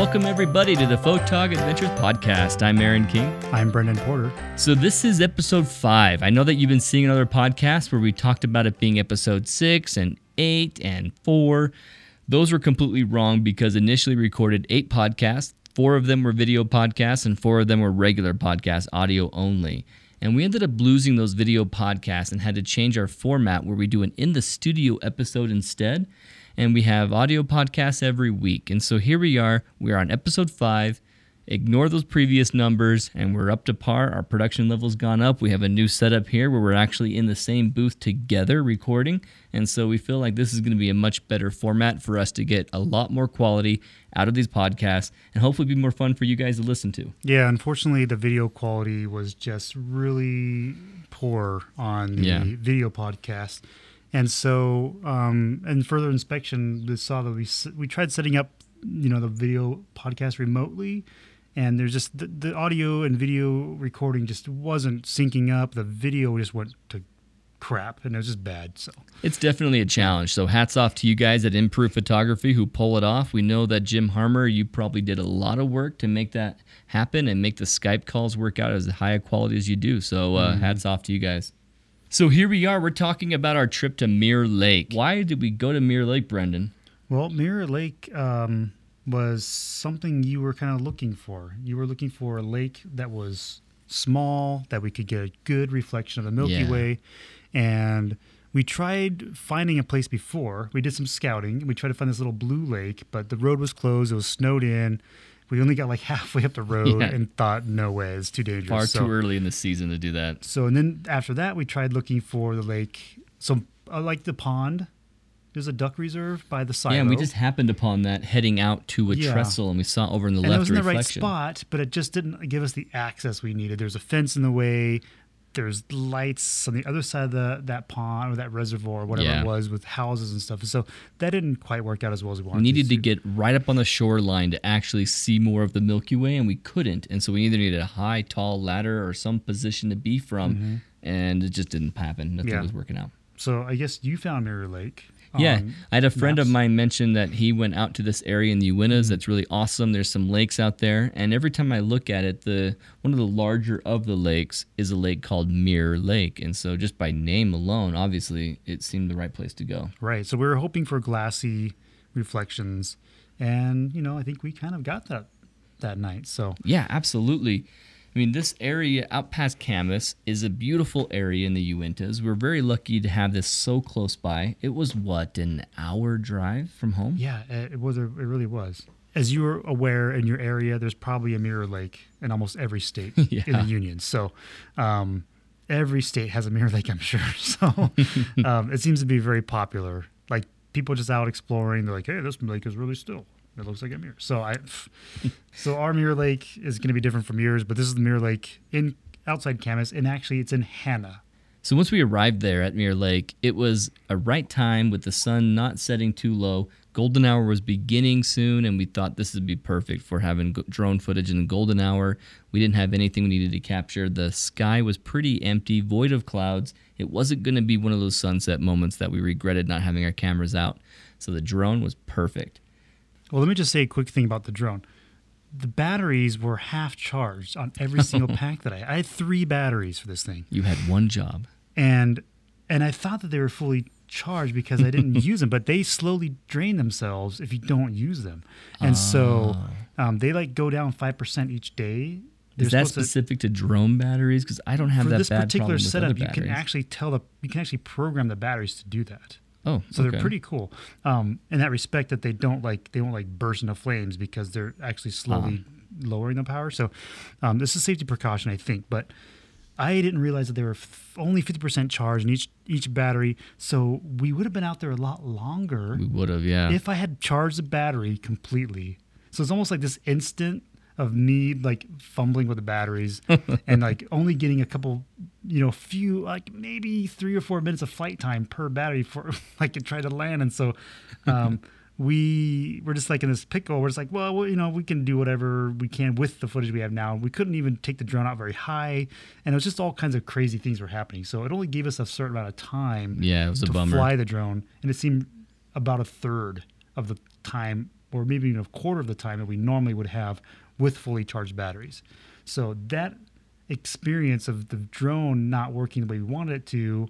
Welcome, everybody, to the Photog Adventures podcast. I'm Aaron King. I'm Brendan Porter. So, this is episode five. I know that you've been seeing another podcast where we talked about it being episode six and eight and four. Those were completely wrong because initially recorded eight podcasts. Four of them were video podcasts, and four of them were regular podcasts, audio only. And we ended up losing those video podcasts and had to change our format where we do an in the studio episode instead and we have audio podcasts every week. And so here we are. We are on episode five. Ignore those previous numbers, and we're up to par. Our production level's gone up. We have a new setup here where we're actually in the same booth together recording. And so we feel like this is going to be a much better format for us to get a lot more quality out of these podcasts and hopefully be more fun for you guys to listen to. Yeah, unfortunately, the video quality was just really poor on the Yeah. video podcast. And so, um, in further inspection, we saw that we we tried setting up, you know, the video podcast remotely, and there's just the, the audio and video recording just wasn't syncing up. The video just went to crap, and it was just bad. So It's definitely a challenge. So hats off to you guys at Improve Photography who pull it off. We know that Jim Harmer, you probably did a lot of work to make that happen and make the Skype calls work out as high a quality as you do. So uh, hats off to you guys. So here we are. We're talking about our trip to Mirror Lake. Why did we go to Mirror Lake, Brendan? Well, Mirror Lake um, was something you were kind of looking for. You were looking for a lake that was small, that we could get a good reflection of the Milky Yeah. Way. And we tried finding a place before. We did some scouting. We tried to find this little blue lake, but the road was closed. It was snowed in. We only got like halfway up the road Yeah. and thought, no way, it's too dangerous. Far So- too early in the season to do that. so and then after that, we tried looking for the lake. So uh, like the pond, there's a duck reserve by the silo. Yeah, and we just happened upon that heading out to a Yeah. trestle, and we saw over in the and it was in the right spot, but it just didn't give us the access we needed. There's a fence in the way. There's lights on the other side of the that pond or that reservoir, or whatever Yeah. it was, with houses and stuff. So that didn't quite work out as well as we wanted. We needed to to. get right up on the shoreline to actually see more of the Milky Way, and we couldn't. And so we either needed a high, tall ladder or some position to be from, and it just didn't happen. Nothing Mm-hmm. Yeah. was working out. So I guess you found Mirror Lake. Yeah, I had a friend of mine mention that he went out to this area in the Uintas mm-hmm. that's really awesome. There's some lakes out there, and every time I look at it, the one of the larger of the lakes is a lake called Mirror Lake, and so just by name alone, obviously, it seemed the right place to go. Right. So we were hoping for glassy reflections, and you know I think we kind of got that that night. So Yeah, absolutely. I mean, this area out past Kamas is a beautiful area in the Uintas. We're very lucky to have this so close by. It was what an hour drive from home. Yeah, it it was. A, it really was. As you are aware, in your area, there's probably a mirror lake in almost every state in the union. So, um, every state has a mirror lake, I'm sure. So, um, it seems to be very popular. Like people just out exploring, they're like, "Hey, this lake is really still. It looks like a mirror." So I, so our mirror lake is going to be different from yours, but this is the mirror lake in outside Kamas, and actually, it's in Hanna. So once we arrived there at Mirror Lake, it was a right time with the sun not setting too low. Golden hour was beginning soon, and we thought this would be perfect for having drone footage in the golden hour. We didn't have anything we needed to capture. The sky was pretty empty, void of clouds. It wasn't going to be one of those sunset moments that we regretted not having our cameras out. So the drone was perfect. Well, let me just say a quick thing about the drone. The batteries were half charged on every single pack that I, I had three batteries for this thing, You had one job. and and I thought that they were fully charged because I didn't use them, but they slowly drain themselves if you don't use them, and so um, they like go down five percent each day. They're Is that supposed to- specific to drone batteries? Because I don't have for that this bad particular problem with setup, you can actually tell the you can actually program the batteries to do that. Oh, So okay. they're pretty cool um, in that respect that they don't like they won't like burst into flames because they're actually slowly lowering the power. So um, this is safety precaution, I think. But I didn't realize that they were f- only fifty percent charged in each each battery. So we would have been out there a lot longer We would have, yeah. if I had charged the battery completely. So it's almost like this instant of me like fumbling with the batteries and like only getting a couple, you know, few like maybe three or four minutes of flight time per battery for like to try to land. And so um, we were just like in this pickle. We're just like, well, well, you know, we can do whatever we can with the footage we have now. We couldn't even take the drone out very high, and it was just all kinds of crazy things were happening. So it only gave us a certain amount of time. Yeah, it was a to bummer. fly the drone, and it seemed about a third of the time, or maybe even a quarter of the time that we normally would have with fully charged batteries. So that experience of the drone not working the way we wanted it to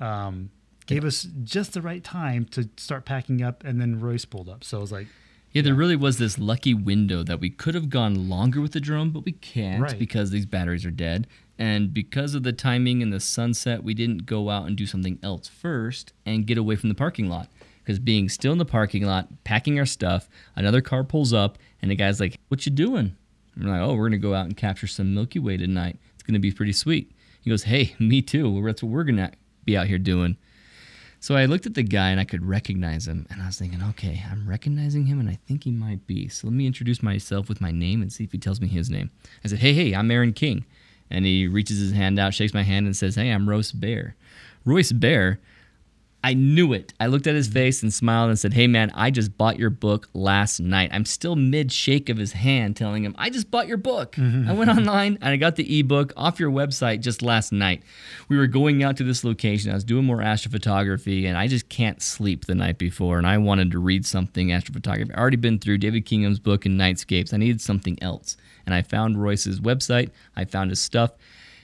um, gave us just the right time to start packing up, and then Royce pulled up. So I was like, Yeah, there really was this lucky window that we could have gone longer with the drone, but we can't Right. because these batteries are dead. And because of the timing and the sunset, we didn't go out and do something else first and get away from the parking lot. Because being still in the parking lot, packing our stuff, another car pulls up, and the guy's like, What you doing? I'm like, Oh, we're to go out and capture some Milky Way tonight. It's to be pretty sweet. He goes, Hey, me too. That's what we're to be out here doing. So I looked at the guy and I could recognize him. And I was thinking, okay, I'm recognizing him and I think he might be. So let me introduce myself with my name and see if he tells me his name. I said, hey, hey, I'm Aaron King. And he reaches his hand out, shakes my hand, and says, hey, I'm Royce Bair. Royce Bair, I knew it. I looked at his face and smiled and said, Hey man, I just bought your book last night. I'm still mid shake of his hand telling him, I just bought your book. I went online and I got the ebook off your website just last night. We were going out to this location. I was doing more astrophotography and I just can't sleep the night before. And I wanted to read something astrophotography. I already been through David Kingham's book and Nightscapes. I needed something else. And I found Royce's website, I found his stuff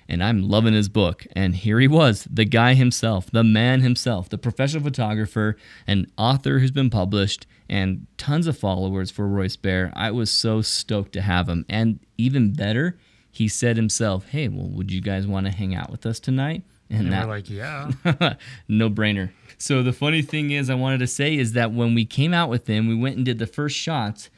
and I'm loving his book. And here he was, the guy himself, the man himself, the professional photographer, an author who's been published, and tons of followers for Royce Bair. I was so stoked to have him. And even better, he said himself, Hey, well, would you guys want to hang out with us tonight? and that we're like, yeah. no brainer. So the funny thing is, I wanted to say is that when we came out with him, we went and did the first shots.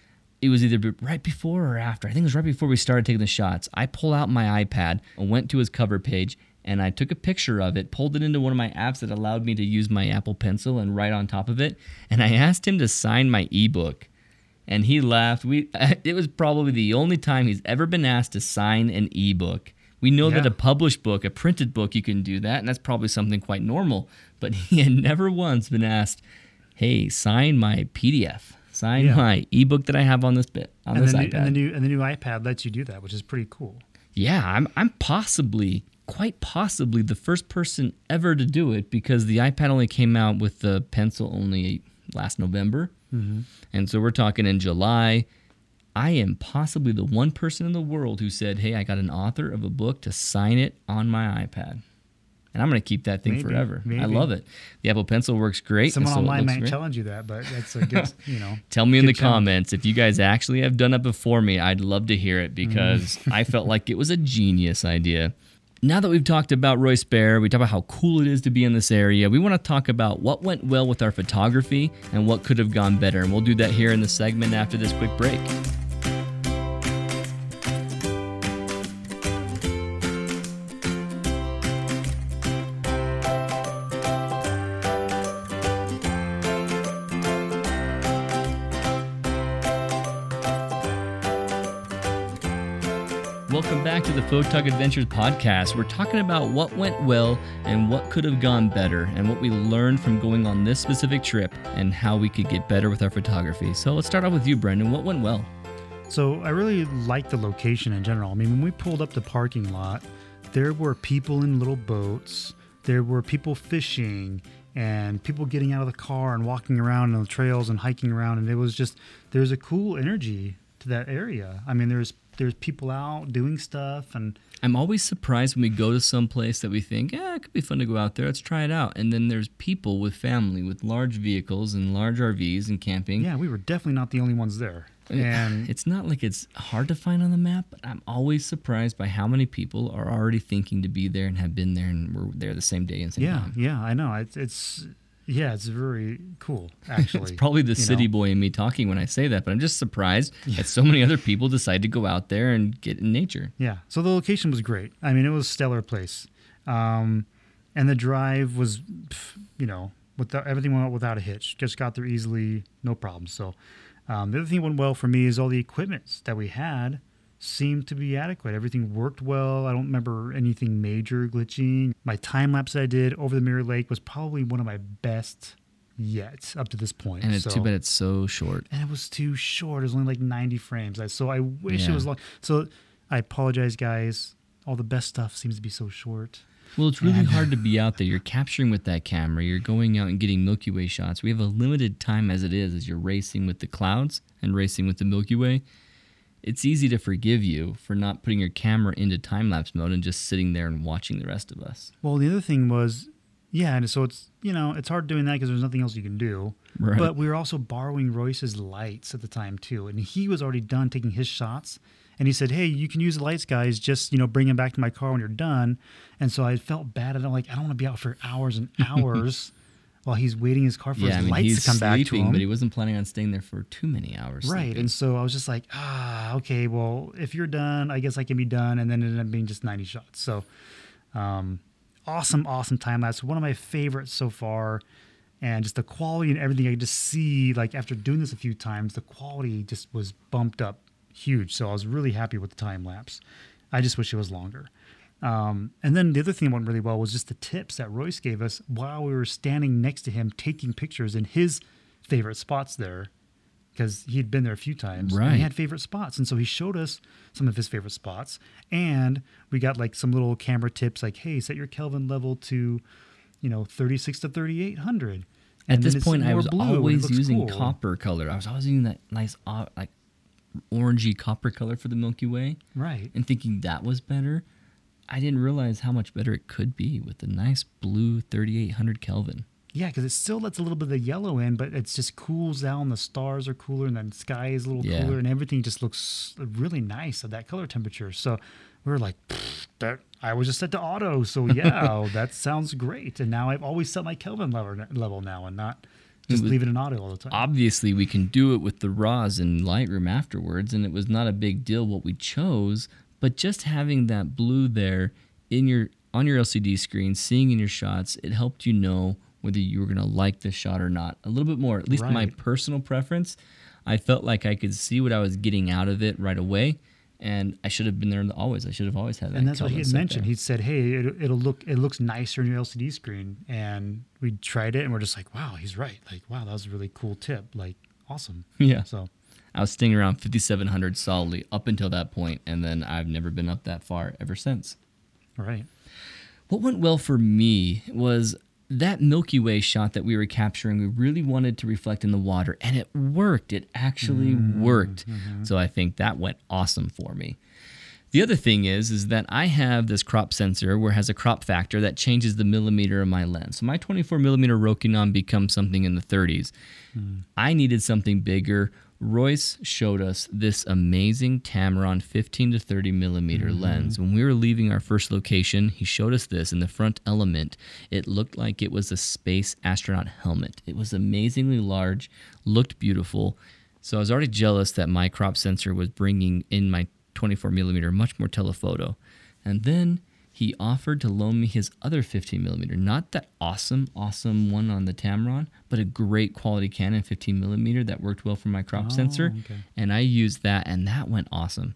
It was either right before or after. I think it was right before we started taking the shots. I pulled out my iPad and went to his cover page and I took a picture of it, pulled it into one of my apps that allowed me to use my Apple Pencil and write on top of it. And I asked him to sign my ebook and he laughed. We it was probably the only time he's ever been asked to sign an ebook. We know that a published book, a printed book, you can do that, and that's probably something quite normal. But he had never once been asked, "Hey, sign my PDF, sign Yeah. my ebook that I have on this bit on and, this the new, iPad." and the new and the new iPad lets you do that, which is pretty cool. Yeah, I'm I'm possibly quite possibly the first person ever to do it because the iPad only came out with the pencil only last November. Mm-hmm. And so we're talking in July. I am possibly the one person in the world who said, "Hey, I got an author of a book to sign it on my iPad." And I'm going to keep that thing Maybe, forever. I love it. The Apple Pencil works great. Someone so online might great. challenge you that, but that's a good, you know. Tell me in the challenge. comments if you guys actually have done it before me. I'd love to hear it mm. because I felt like it was a genius idea. Now that we've talked about Royce Bair, we talked about how cool it is to be in this area, we want to talk about what went well with our photography and what could have gone better. And we'll do that here in the segment after this quick break. Welcome back to the Photog Adventures podcast. We're talking about what went well and what could have gone better, and what we learned from going on this specific trip, and how we could get better with our photography. So let's start off with you, Brendan. What went well? So I really liked the location in general. I mean, when we pulled up the parking lot, there were people in little boats. There were people fishing and people getting out of the car and walking around on the trails and hiking around. And it was just there's a cool energy to that area. I mean, there's there's people out doing stuff and I'm always surprised when we go to some place that we think, yeah, it could be fun to go out there. Let's try it out. And then there's people with family, with large vehicles and large RVs and camping. yeah, we were definitely not the only ones there. And it's not like it's hard to find on the map, but I'm always surprised by how many people are already thinking to be there and have been there and were there the same day and same yeah, time. yeah, I know. It's it's yeah, it's very cool actually. It's probably the city know. boy in me talking when I say that, but I'm just surprised that so many other people decide to go out there and get in nature. Yeah. So the location was great. I mean, it was a stellar place. Um, and the drive was, you know, without everything went out without a hitch. Just got there easily, no problem. So um, the other thing that went well for me is all the equipment that we had seemed to be adequate. Everything worked well. I don't remember anything major glitching. My time lapse that I did over the Mirror Lake was probably one of my best yet up to this point. And it's so. too bad it's so short. and it was too short. It was only like 90 frames. So I wish Yeah. it was long. So I apologize, guys. All the best stuff seems to be so short. Well, it's really And- hard to be out there. You're capturing with that camera. You're going out and getting Milky Way shots. We have a limited time as it is, as you're racing with the clouds and racing with the Milky Way. It's easy to forgive you for not putting your camera into time lapse mode and just sitting there and watching the rest of us. Well, the other thing was, yeah, and so it's you know it's hard doing that because there's nothing else you can do. Right. But we were also borrowing Royce's lights at the time too, and he was already done taking his shots. And he said, "Hey, you can use the lights, guys. Just you know, bring them back to my car when you're done." And so I felt bad. I'm like, I don't want to be out for hours and hours while he's waiting his car for yeah, his I mean, lights to come back to him. but he wasn't planning on staying there for too many hours. Right. sleeping. And so I was just like, ah, okay, well, if you're done, I guess I can be done. And then it ended up being just 90 shots. So um, awesome, awesome time lapse. One of my favorites so far. And just the quality and everything, I just see, like, after doing this a few times, the quality just was bumped up huge. So I was really happy with the time lapse. I just wish it was longer. Um, and then the other thing that went really well was just the tips that Royce gave us while we were standing next to him taking pictures in his favorite spots there because he'd been there a few times. And Right. he had favorite spots. And so he showed us some of his favorite spots. And we got like some little camera tips like, hey, set your Kelvin level to, you know, 36 to 3800. At And this point, I was always using cool. copper color. I was always using that nice, uh, like, orangey copper color for the Milky Way. Right. and thinking that was better, I didn't realize how much better it could be with the nice blue 3800 Kelvin. Yeah, because it still lets a little bit of the yellow in, but it's just cools down. The stars are cooler, and then the sky is a little Yeah. cooler, and everything just looks really nice at that color temperature. So we were like, that I was just set to auto, so yeah, that sounds great. And now I've always set my Kelvin level level now, and not just leave it in auto all the time. Obviously, we can do it with the RAWs in Lightroom afterwards, and it was not a big deal what we chose, but just having that blue there in your on your LCD screen, seeing in your shots, it helped you know whether you were going to like the shot or not a little bit more. At least my personal preference, I felt like I could see what I was getting out of it right away. And I should have been there always. I should have always had that. and that's what he had mentioned. there. He said, "Hey, it, it'll look it looks nicer in your LCD screen." And we tried it, and we're just like, "Wow, he's right! Like, wow, that was a really cool tip. Like, awesome." Yeah. So I was staying around 5,700 solidly up until that point, and then I've never been up that far ever since. right. What went well for me was that Milky Way shot that we were capturing. We really wanted to reflect in the water, and it worked. It actually mm-hmm. worked. Mm-hmm. So I think that went awesome for me. The other thing is, is that I have this crop sensor where it has a crop factor that changes the millimeter of my lens. So my 24 millimeter Rokinon becomes something in the 30s. Mm. I needed something bigger. Royce showed us this amazing Tamron 15 to 30 millimeter mm-hmm. lens. When we were leaving our first location, he showed us this in the front element. It looked like it was a space astronaut helmet. It was amazingly large, looked beautiful. So I was already jealous that my crop sensor was bringing in my 24 millimeter much more telephoto. And then he offered to loan me his other 15 millimeter, not that awesome, awesome one on the Tamron, but a great quality Canon 15 millimeter that worked well for my crop oh, sensor. okay. And I used that, and that went awesome.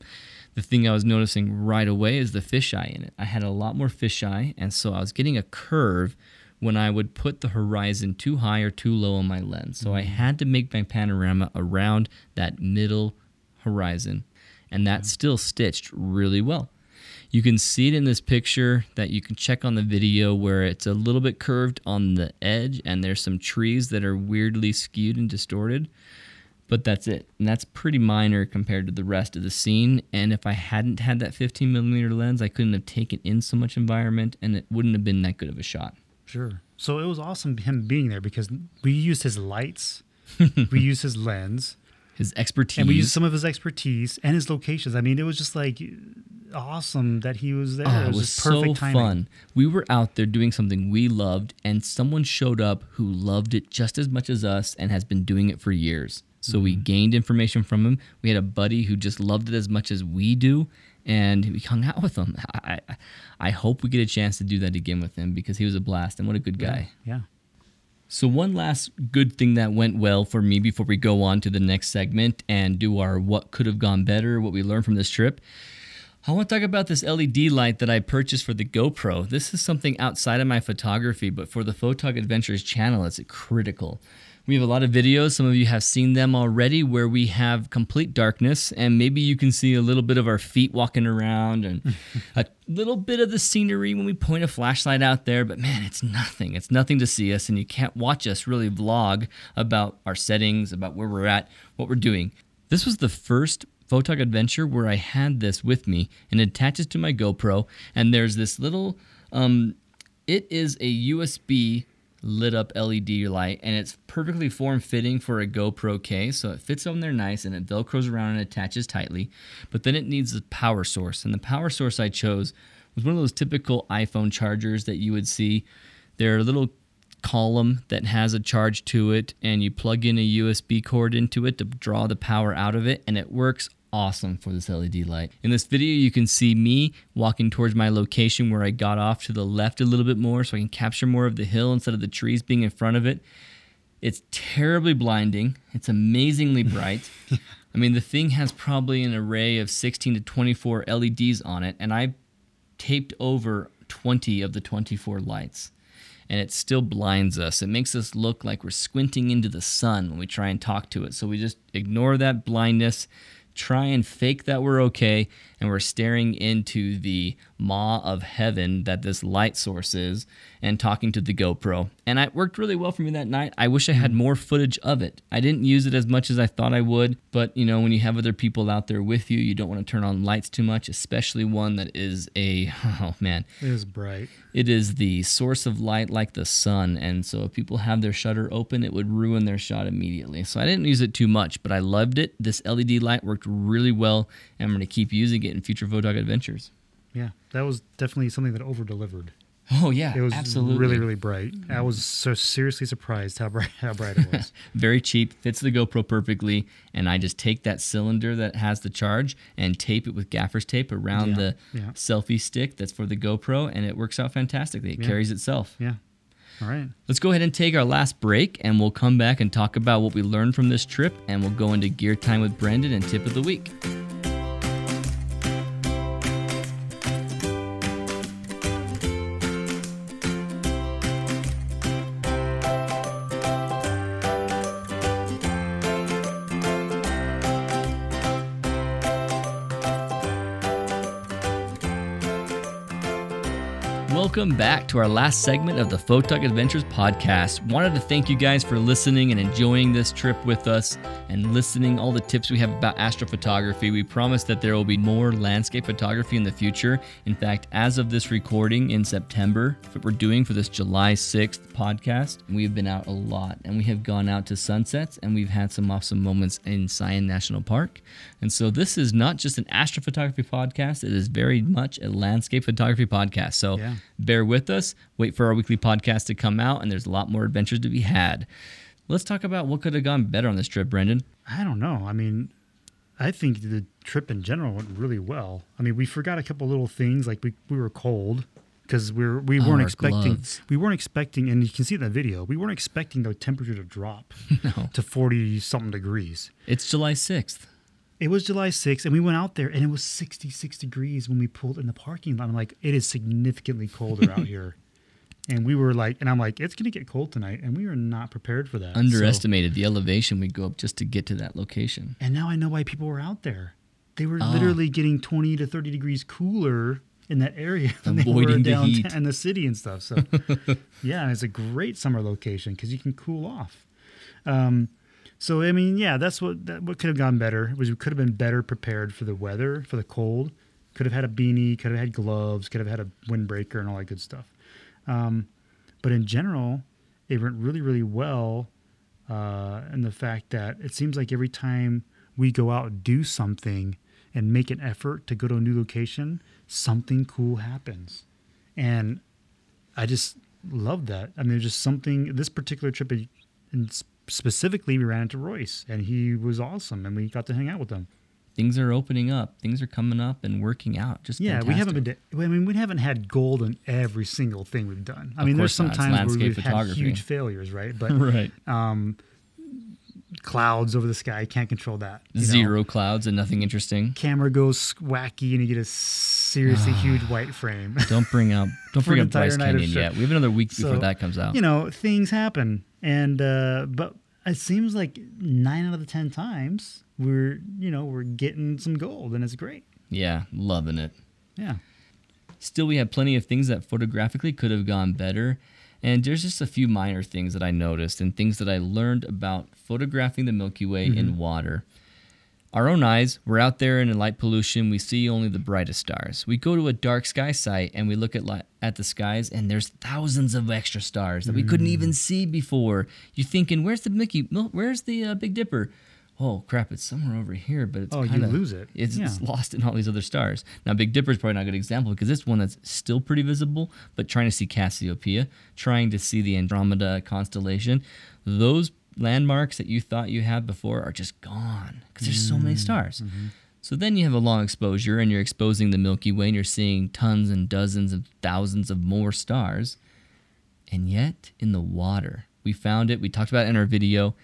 The thing I was noticing right away is the fisheye in it. I had a lot more fisheye, and so I was getting a curve when I would put the horizon too high or too low on my lens. So I mm. had to make my panorama around that middle horizon, and that still stitched really well. You can see it in this picture that you can check on the video where it's a little bit curved on the edge and there's some trees that are weirdly skewed and distorted. But that's it. And that's pretty minor compared to the rest of the scene. And if I hadn't had that 15 millimeter lens, I couldn't have taken in so much environment and it wouldn't have been that good of a shot. Sure. So it was awesome him being there because we used his lights, we used his lens, His expertise. and we used some of his expertise and his locations. I mean, it was just like awesome that he was there. Oh, it was, just perfect so timing. fun. We were out there doing something we loved, and someone showed up who loved it just as much as us and has been doing it for years. So we Mm-hmm. gained information from him. We had a buddy who just loved it as much as we do, and we hung out with him. I, I, I hope we get a chance to do that again with him because he was a blast and what a good guy. Yeah. So, one last good thing that went well for me before we go on to the next segment and do our what could have gone better, what we learned from this trip. I want to talk about this LED light that I purchased for the GoPro. This is something outside of my photography, but for the Photog Adventures channel, it's critical. We have a lot of videos, some of you have seen them already, where we have complete darkness, and maybe you can see a little bit of our feet walking around and a little bit of the scenery when we point a flashlight out there, but man, it's nothing. It's nothing to see us, and you can't watch us really vlog about our settings, about where we're at, what we're doing. This was the first Photog adventure where I had this with me and it attaches to my GoPro. And there's this little, um, it is a USB lit up LED light and it's perfectly form fitting for a GoPro case. So it fits on there nice and it velcros around and attaches tightly. But then it needs a power source. And the power source I chose was one of those typical iPhone chargers that you would see. They're a little column that has a charge to it and you plug in a USB cord into it to draw the power out of it and it works awesome for this LED light. In this video, you can see me walking towards my location where I got off to the left a little bit more so I can capture more of the hill instead of the trees being in front of it. It's terribly blinding. It's amazingly bright. I mean, the thing has probably an array of 16 to 24 LEDs on it, and I taped over 20 of the 24 lights. And it still blinds us. It makes us look like we're squinting into the sun when we try and talk to it. So we just ignore that blindness try and fake that we're okay and we're staring into the maw of heaven that this light source is and talking to the GoPro. And it worked really well for me that night. I wish I had more footage of it. I didn't use it as much as I thought I would, but you know, when you have other people out there with you, you don't want to turn on lights too much, especially one that is a oh man. It is bright. It is the source of light like the sun, and so if people have their shutter open, it would ruin their shot immediately. So I didn't use it too much, but I loved it. This LED light worked really well, and I'm going to keep using it in future Photog adventures. Yeah, that was definitely something that over delivered. Oh yeah, It was absolutely really, really bright. I was so seriously surprised how bright how bright it was. very cheap, fits the GoPro perfectly, and I just take that cylinder that has the charge and tape it with gaffer's tape around Yeah, the yeah. selfie stick that's for the GoPro, and it works out fantastically. It Yeah. carries itself. yeah. All right. Let's go ahead and take our last break, and we'll come back and talk about what we learned from this trip, and we'll go into gear time with Brendan and tip of the week. Welcome back to our last segment of the Photog Adventures podcast. Wanted to thank you guys for listening and enjoying this trip with us and listening all the tips we have about astrophotography. We promise that there will be more landscape photography in the future. In fact, as of this recording in September, what we're doing for this July 6th podcast, we've been out a lot and we have gone out to sunsets and we've had some awesome moments in Zion National Park. And so this is not just an astrophotography podcast, it is very much a landscape photography podcast. So Yeah. Bear with us, wait for our weekly podcast to come out, and there's a lot more adventures to be had. Let's talk about what could have gone better on this trip, Brendan. I don't know. I mean, I think the trip in general went really well. I mean, we forgot a couple little things like we, we were cold because we were, we Oh, weren't expecting gloves. we weren't expecting and you can see in the video we weren't expecting the temperature to drop No. to 40 something degrees. It's July 6th. It was July 6th, and we went out there, and it was 66 degrees when we pulled in the parking lot. I'm like, it is significantly colder out here. And we were like, and I'm like, it's going to get cold tonight. And we were not prepared for that. So- Underestimated the elevation we go up just to get to that location. and now I know why people were out there. They were Ah. literally getting 20 to 30 degrees cooler in that area than they were Avoiding the down heat. in the city and stuff. So, yeah, it's a great summer location because you can cool off. Um, so I mean, yeah, that's what that, what could have gone better was we could have been better prepared for the weather, for the cold. Could have had a beanie, could have had gloves, could have had a windbreaker and all that good stuff. Um, but in general, it went really, really well. Uh, and the fact that it seems like every time we go out and do something and make an effort to go to a new location, something cool happens. And I just love that. I mean, there's just something, this particular trip, and specifically, we ran into Royce and he was awesome and we got to hang out with him. Things are opening up. Things are coming up and working out. Just Yeah, we haven't fantastic. been. I mean, we haven't had gold in every single thing we've done. I Of mean, there's course not. some times where we've had huge failures, right? But right. um, clouds over the sky. Can't control that. you know. Zero clouds and nothing interesting. Camera goes wacky and you get a seriously huge white frame. Don't bring up don't bring up Bryce Canyon yet. We have another week before that comes out. you know, things happen. And uh but it seems like nine out of the ten times we're you know, we're getting some gold and it's great. yeah, loving it. Yeah. Still, we have plenty of things that photographically could have gone better. And there's just a few minor things that I noticed and things that I learned about photographing the Milky Way in water. Our own eyes, we're out there in a light pollution, we see only the brightest stars. We go to a dark sky site and we look at li- at the skies and there's thousands of extra stars that we couldn't even see before. You're thinking, where's the Mickey? Where's the uh, Big Dipper? Oh crap! It's somewhere over here, but it's Oh, kinda, lose it. It's, Yeah. it's lost in all these other stars. Now, Big Dipper is probably not a good example because it's one that's still pretty visible, but trying to see Cassiopeia, trying to see the Andromeda constellation, those landmarks that you thought you had before are just gone because there's so many mm, stars. Mm-hmm. So then you have a long exposure and you're exposing the Milky Way and you're seeing tons and dozens and thousands of more stars. And yet, in the water, we found it, we talked about it in our video,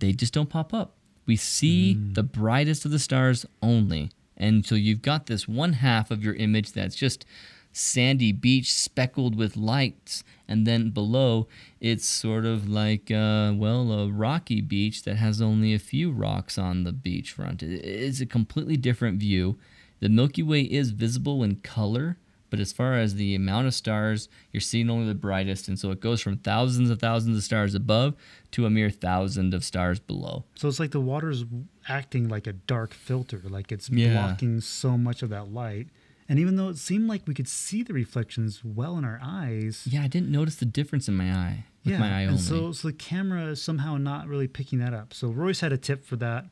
they just don't pop up. We see mm. the brightest of the stars only. And so you've got this one half of your image that's just sandy beach speckled with lights. And then below, it's sort of like, uh, well, a rocky beach that has only a few rocks on the beachfront. It- It's a completely different view. The Milky Way is visible in color, but as far as the amount of stars, you're seeing only the brightest. And so it goes from thousands of thousands of stars above to a mere thousand of stars below. So it's like the water's acting like a dark filter, like it's Yeah. blocking so much of that light. And even though it seemed like we could see the reflections well in our eyes, Yeah, I didn't notice the difference in my eye with yeah, my eye and only. so so the camera is somehow not really picking that up. So Royce had a tip for that,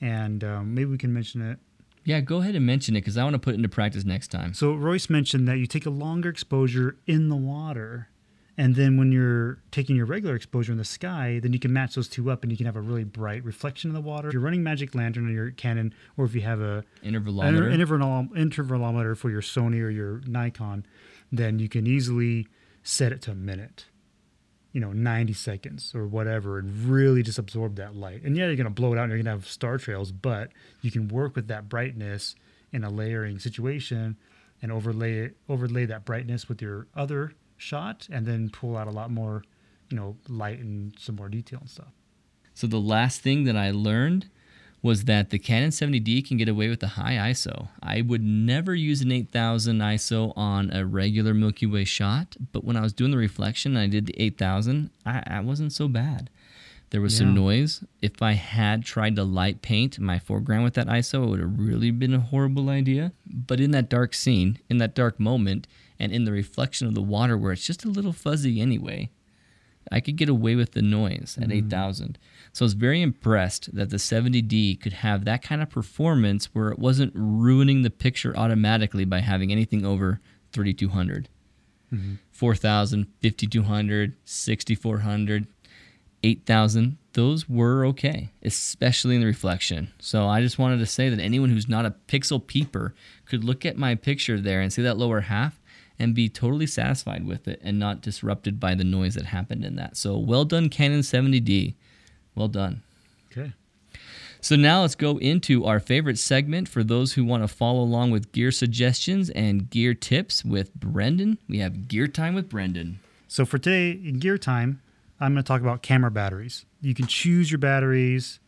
and um, maybe we can mention it. yeah, go ahead and mention it because I want to put it into practice next time. So Royce mentioned that you take a longer exposure in the water, and then when you're taking your regular exposure in the sky, then you can match those two up, and you can have a really bright reflection in the water. If you're running Magic Lantern on your Canon, or if you have a an Intervalometer. interval, intervalometer for your Sony or your Nikon, then you can easily set it to a minute, you know, 90 seconds or whatever, and really just absorb that light. And yeah, you're going to blow it out and you're going to have star trails, but you can work with that brightness in a layering situation and overlay it, overlay that brightness with your other shot and then pull out a lot more, you know, light and some more detail and stuff. So the last thing that I learned was that the Canon 70D can get away with the high ISO. I would never use an 8000 ISO on a regular Milky Way shot, but when I was doing the reflection and I did the 8000, I, I wasn't so bad. There was some noise. If I had tried to light paint my foreground with that ISO, it would have really been a horrible idea. But in that dark scene, in that dark moment, and in the reflection of the water where it's just a little fuzzy anyway, I could get away with the noise at mm-hmm. 8000. So I was very impressed that the 70D could have that kind of performance where it wasn't ruining the picture automatically by having anything over 3200. Mm-hmm. 4000, 5200, 6400, 8000, those were okay, especially in the reflection. So I just wanted to say that anyone who's not a pixel peeper could look at my picture there and see that lower half and be totally satisfied with it and not disrupted by the noise that happened in that. So well done, Canon 70D. Well done. Okay. So now let's go into our favorite segment for those who want to follow along with gear suggestions and gear tips with Brendan. We have Gear Time with Brendan. So for today in gear time, I'm going to talk about camera batteries. You can choose your batteries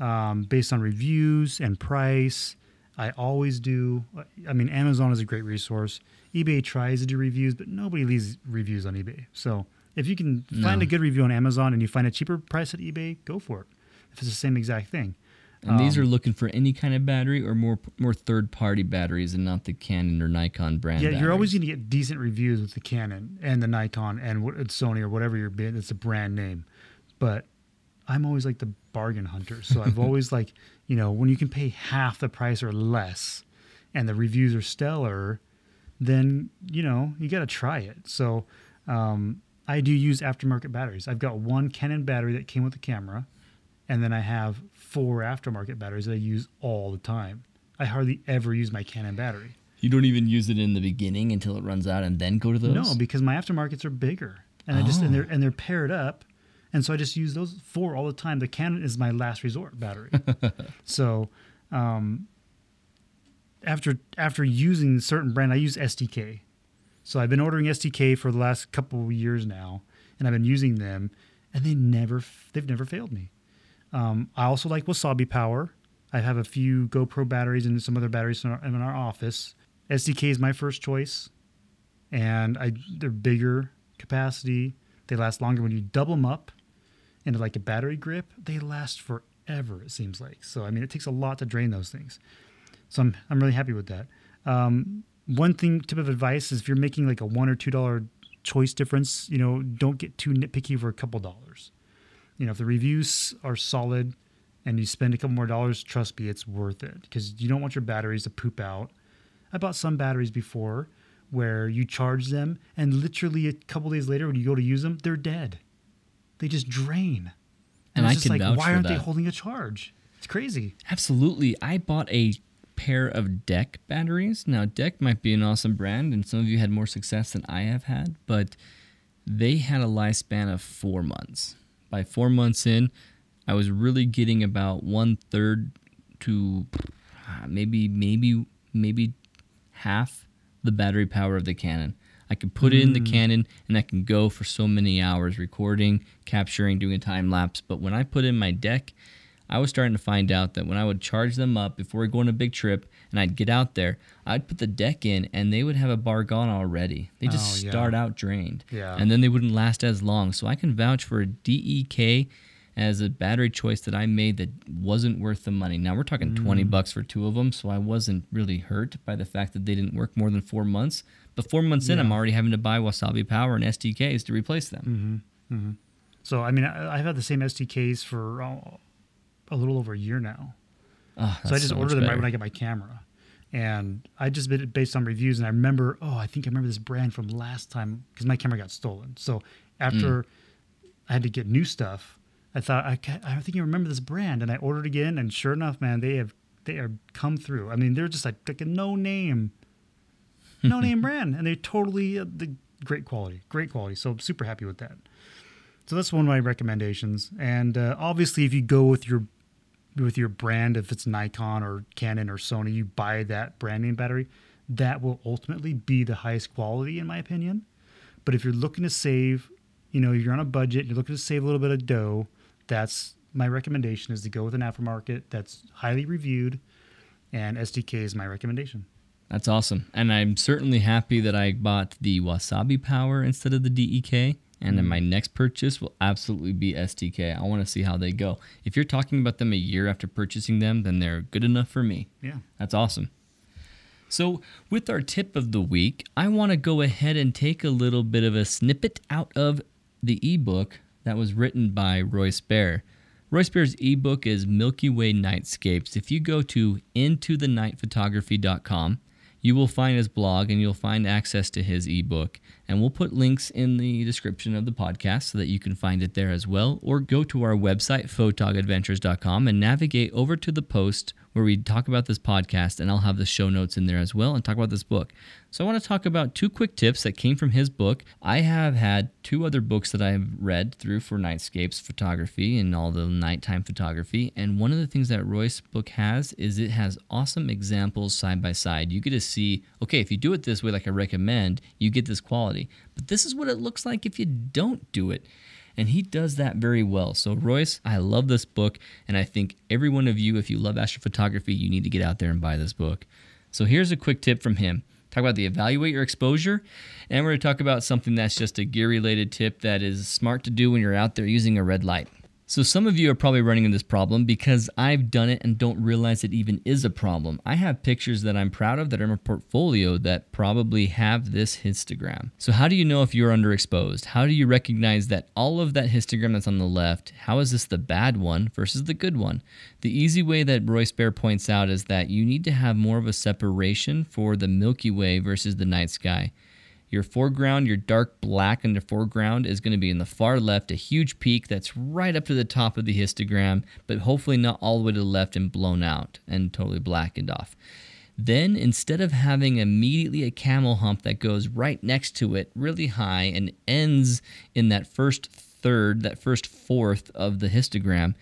um, based on reviews and price. I always do. I mean, Amazon is a great resource. eBay tries to do reviews, but nobody leaves reviews on eBay. So if you can find No. a good review on Amazon and you find a cheaper price at eBay, go for it. If it's the same exact thing. And these Um, are looking for any kind of battery or more more third party batteries and not the Canon or Nikon brand. Yeah, you're always going to get decent reviews with the Canon and the Nikon and Sony or whatever you're being. It's a brand name, but I'm always like the bargain hunter. So I've always like you know when you can pay half the price or less, and the reviews are stellar, then you know you got to try it. So um, I do use aftermarket batteries. I've got one Canon battery that came with the camera, and then I have four aftermarket batteries that I use all the time. I hardly ever use my Canon battery. You don't even use it in the beginning until it runs out and then go to those? No, because my aftermarkets are bigger, and I just and Oh. they're and they're paired up and so I just use those four all the time. The Canon is my last resort battery. so um, after after using certain brand, I use SDK. So I've been ordering SDK for the last couple of years now, and I've been using them, and they never they've never failed me. Um, I also like Wasabi Power. I have a few GoPro batteries and some other batteries in our, in our office. SDK is my first choice, and I they're bigger capacity. They last longer when you double them up into like a battery grip. They last forever. It seems like. So I mean, it takes a lot to drain those things. So I'm I'm really happy with that. Um, one thing tip of advice is if you're making like a one or two dollar choice difference, you know, don't get too nitpicky for a couple dollars. You know, if the reviews are solid and you spend a couple more dollars, trust me, it's worth it because you don't want your batteries to poop out. I bought some batteries before where you charge them and literally a couple days later when you go to use them, they're dead. They just drain. And, and I can like, vouch why aren't that. they holding a charge? It's crazy. Absolutely. I bought a pair of Deck batteries. Now, Deck might be an awesome brand, and some of you had more success than I have had, but they had a lifespan of four months. By four months in, I was really getting about one third to uh, maybe, maybe, maybe half the battery power of the Canon. I can put it in the Canon and I can go for so many hours recording, capturing, doing a time lapse. But when I put in my deck, I was starting to find out that when I would charge them up before we go on a big trip and I'd get out there, I'd put the deck in and they would have a bar gone already. They just Oh, yeah. start out drained. Yeah. And then they wouldn't last as long. So I can vouch for a DEK as a battery choice that I made that wasn't worth the money. Now we're talking 20 Mm. bucks for two of them, so I wasn't really hurt by the fact that they didn't work more than 4 months. But 4 months in I'm already having to buy Wasabi Power and SDKs to replace them. So I mean, I, I've had the same SDKs for uh, a little over a year now. Oh, so I just much order them right when I get my camera, and I just did it based on reviews. And I remember, oh, I think I remember this brand from last time because my camera got stolen. So after Mm. I had to get new stuff, I thought I, I think I remember this brand, and I ordered again. And sure enough, man, they have they have come through. I mean, they're just like, like a no name, no name brand, and they're totally uh, the great quality, great quality. So I'm super happy with that. So that's one of my recommendations. And uh, obviously, if you go with your with your brand, if it's Nikon or Canon or Sony, you buy that brand name battery. That will ultimately be the highest quality, in my opinion. But if you're looking to save, you know, you're on a budget, you're looking to save a little bit of dough. That's my recommendation: is to go with an aftermarket that's highly reviewed, and SDK is my recommendation. That's awesome. And I'm certainly happy that I bought the Wasabi Power instead of the DEK. And then hmm. my next purchase will absolutely be STK. I want to see how they go. If you're talking about them a year after purchasing them, then they're good enough for me. Yeah. That's awesome. So, with our tip of the week, I want to go ahead and take a little bit of a snippet out of the ebook that was written by Royce Bair. Royce Bair's ebook is Milky Way Nightscapes. If you go to intothenightphotography.com, you will find his blog and you'll find access to his ebook. And we'll put links in the description of the podcast so that you can find it there as well. Or go to our website, photogadventures.com, and navigate over to the post where we talk about this podcast, and I'll have the show notes in there as well and talk about this book. So I want to talk about two quick tips that came from his book. I have had two other books that I have read through for nightscapes photography and all the nighttime photography. And one of the things that Roy's book has is it has awesome examples side by side. You get to see, okay, if you do it this way, like I recommend, you get this quality. But this is what it looks like if you don't do it and he does that very well. So, Royce, I love this book, and I think every one of you, if you love astrophotography, you need to get out there and buy this book. So, here's a quick tip from him. Talk about the evaluate your exposure, and we're going to talk about something that's just a gear related tip that is smart to do when you're out there using a red light. So, some of you are probably running into this problem because I've done it and don't realize it even is a problem. I have pictures that I'm proud of that are in my portfolio that probably have this histogram. So, how do you know if you're underexposed? How do you recognize that all of that histogram that's on the left, how is this the bad one versus the good one? The easy way that Royce Bair points out is that you need to have more of a separation for the Milky Way versus the night sky. Your foreground, your dark black in the foreground is going to be in the far left, a huge peak that's right up to the top of the histogram, but hopefully not all the way to the left and blown out and totally blackened off. Then, instead of having immediately a camel hump that goes right next to it, really high, and ends in that first third, that first fourth of the histogram,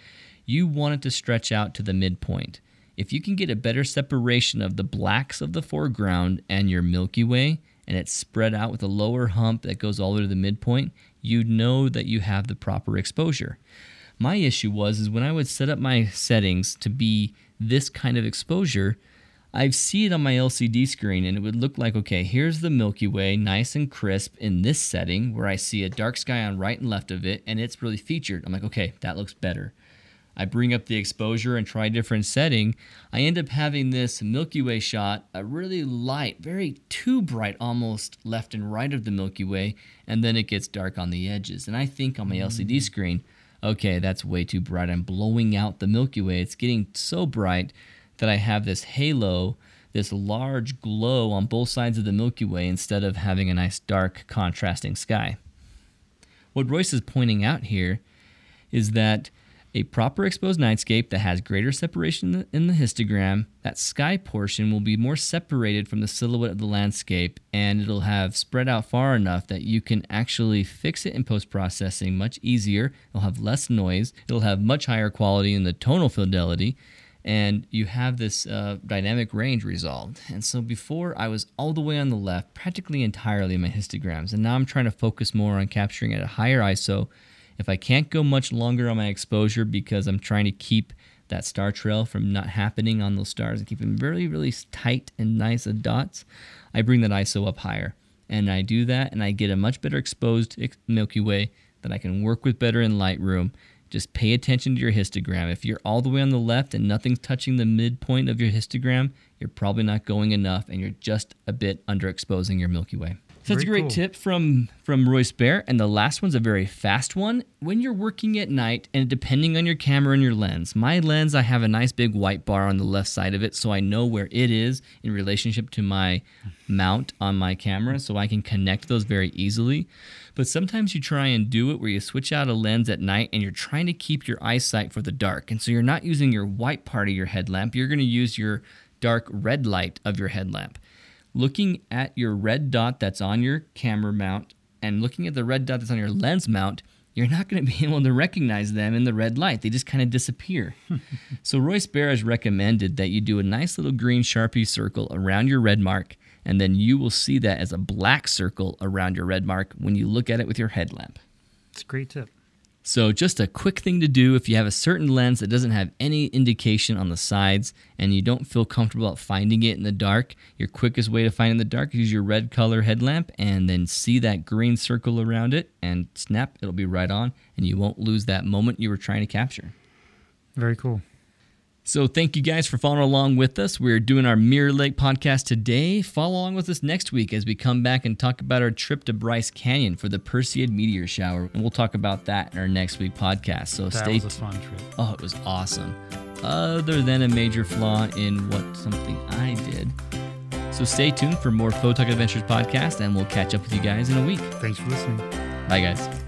you want it to stretch out to the midpoint. If you can get a better separation of the blacks of the foreground and your Milky Way, and it's spread out with a lower hump that goes all the way to the midpoint, You'd know that you have the proper exposure. My issue was is when I would set up my settings to be this kind of exposure, I'd see it on my LCD screen and it would look like, okay, here's the Milky Way, nice and crisp in this setting where I see a dark sky on right and left of it and it's really featured. I'm like, okay, that looks better. I bring up the exposure and try a different setting, I end up having this Milky Way shot, a really light, very too bright almost left and right of the Milky Way, and then it gets dark on the edges. And I think on my LCD mm-hmm. screen, okay, that's way too bright. I'm blowing out the Milky Way. It's getting so bright that I have this halo, this large glow on both sides of the Milky Way instead of having a nice dark contrasting sky. What Royce is pointing out here is that a proper exposed nightscape that has greater separation in the, histogram, that sky portion will be more separated from the silhouette of the landscape and it'll have spread out far enough that you can actually fix it in post processing much easier. It'll have less noise, it'll have much higher quality in the tonal fidelity, and you have this uh, dynamic range resolved. And so before I was all the way on the left, practically entirely in my histograms, and now I'm trying to focus more on capturing at a higher ISO if I can't go much longer on my exposure because I'm trying to keep that star trail from not happening on those stars and keep them really, really tight and nice of dots, I bring that ISO up higher. And I do that and I get a much better exposed Milky Way that I can work with better in Lightroom. Just pay attention to your histogram. If you're all the way on the left and nothing's touching the midpoint of your histogram, you're probably not going enough and you're just a bit underexposing your Milky Way. So that's a great cool. tip from from Royce Bair, and the last one's a very fast one. When you're working at night, and depending on your camera and your lens, my lens I have a nice big white bar on the left side of it, so I know where it is in relationship to my mount on my camera, so I can connect those very easily. But sometimes you try and do it where you switch out a lens at night, and you're trying to keep your eyesight for the dark, and so you're not using your white part of your headlamp. You're going to use your dark red light of your headlamp looking at your red dot that's on your camera mount and looking at the red dot that's on your lens mount, you're not going to be able to recognize them in the red light. They just kind of disappear. so Royce Bair has recommended that you do a nice little green Sharpie circle around your red mark, and then you will see that as a black circle around your red mark when you look at it with your headlamp. It's a great tip. So, just a quick thing to do if you have a certain lens that doesn't have any indication on the sides and you don't feel comfortable at finding it in the dark, your quickest way to find in the dark is use your red color headlamp and then see that green circle around it and snap, it'll be right on and you won't lose that moment you were trying to capture. Very cool. So, thank you guys for following along with us. We're doing our Mirror Lake podcast today. Follow along with us next week as we come back and talk about our trip to Bryce Canyon for the Perseid meteor shower. And we'll talk about that in our next week podcast. So, That stay was a fun trip. Oh, it was awesome. Other than a major flaw in what something I did. So stay tuned for more Photog Adventures podcast, and we'll catch up with you guys in a week. Thanks for listening. Bye, guys.